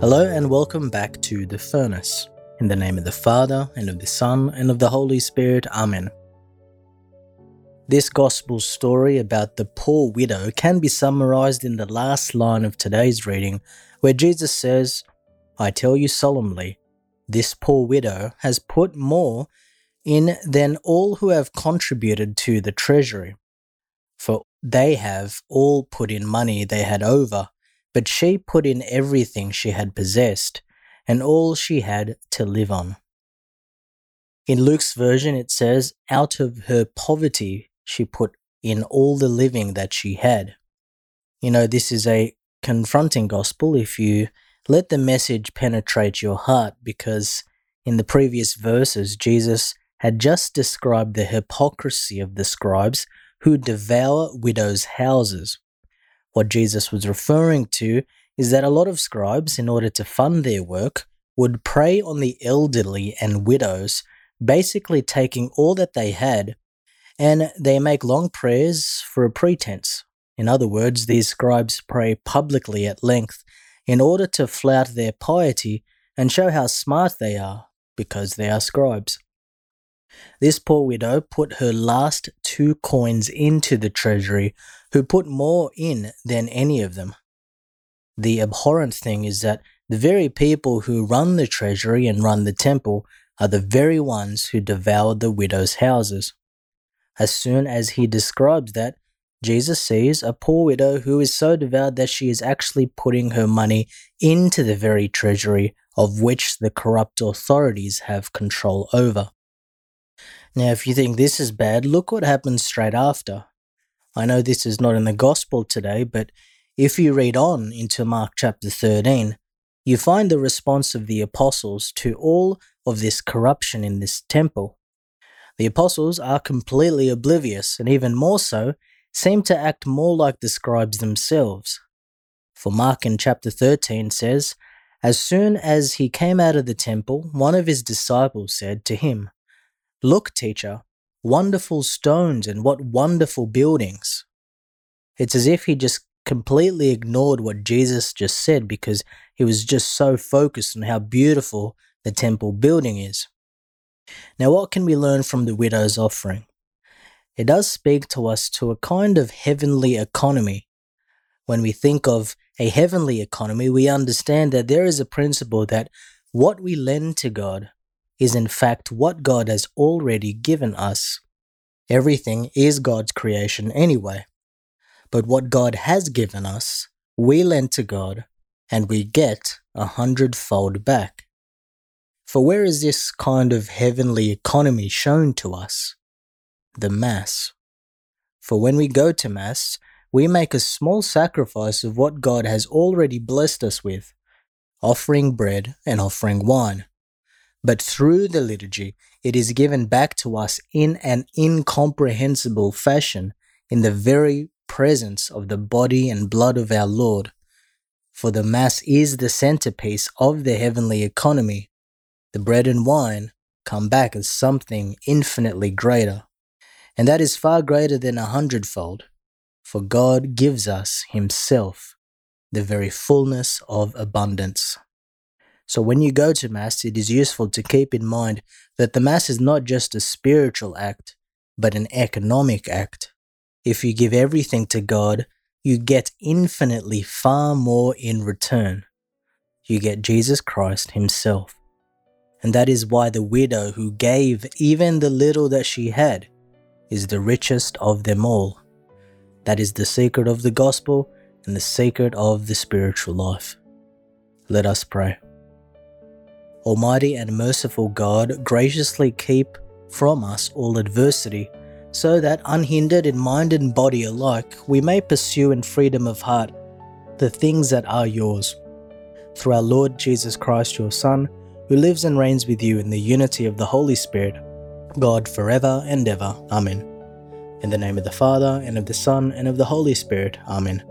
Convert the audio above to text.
Hello and welcome back to The Furnace. In the name of the Father, and of the Son, and of the Holy Spirit, Amen. This Gospel story about the poor widow can be summarized in the last line of today's reading, where Jesus says, I tell you solemnly, this poor widow has put more in than all who have contributed to the treasury. For they have all put in money they had over but she put in everything she had possessed and all she had to live on. In Luke's version, it says, Out of her poverty, she put in all the living that she had. You know, this is a confronting gospel if you let the message penetrate your heart because in the previous verses, Jesus had just described the hypocrisy of the scribes who devour widows' houses. What Jesus was referring to is that a lot of scribes, in order to fund their work, would prey on the elderly and widows, basically taking all that they had, and they make long prayers for a pretense. In other words, these scribes pray publicly at length in order to flout their piety and show how smart they are, because they are scribes. This poor widow put her last two coins into the treasury who put more in than any of them. The abhorrent thing is that the very people who run the treasury and run the temple are the very ones who devoured the widow's houses. As soon as he describes that, Jesus sees a poor widow who is so devout that she is actually putting her money into the very treasury of which the corrupt authorities have control over. Now, if you think this is bad, look what happens straight after. I know this is not in the gospel today, but if you read on into Mark chapter 13, you find the response of the apostles to all of this corruption in this temple. The apostles are completely oblivious, and even more so, seem to act more like the scribes themselves. For Mark in chapter 13 says, As soon as he came out of the temple, one of his disciples said to him, Look, teacher, wonderful stones and what wonderful buildings. It's as if he just completely ignored what Jesus just said because he was just so focused on how beautiful the temple building is. Now, what can we learn from the widow's offering? It does speak to us to a kind of heavenly economy. When we think of a heavenly economy, we understand that there is a principle that what we lend to God is in fact what God has already given us. Everything is God's creation anyway. But what God has given us, we lend to God and we get a hundredfold back. For where is this kind of heavenly economy shown to us? The Mass. For when we go to Mass, we make a small sacrifice of what God has already blessed us with, offering bread and offering wine. But through the liturgy, it is given back to us in an incomprehensible fashion in the very presence of the body and blood of our Lord. For the Mass is the centerpiece of the heavenly economy. The bread and wine come back as something infinitely greater. And that is far greater than a hundredfold, for God gives us Himself, the very fullness of abundance. So when you go to Mass, it is useful to keep in mind that the Mass is not just a spiritual act, but an economic act. If you give everything to God, you get infinitely far more in return. You get Jesus Christ Himself. And that is why the widow who gave even the little that she had is the richest of them all. That is the secret of the gospel and the secret of the spiritual life. Let us pray. Almighty and merciful God, graciously keep from us all adversity, so that, unhindered in mind and body alike, we may pursue in freedom of heart the things that are yours. Through our Lord Jesus Christ, your Son, who lives and reigns with you in the unity of the Holy Spirit, God forever and ever. Amen. In the name of the Father, and of the Son, and of the Holy Spirit. Amen.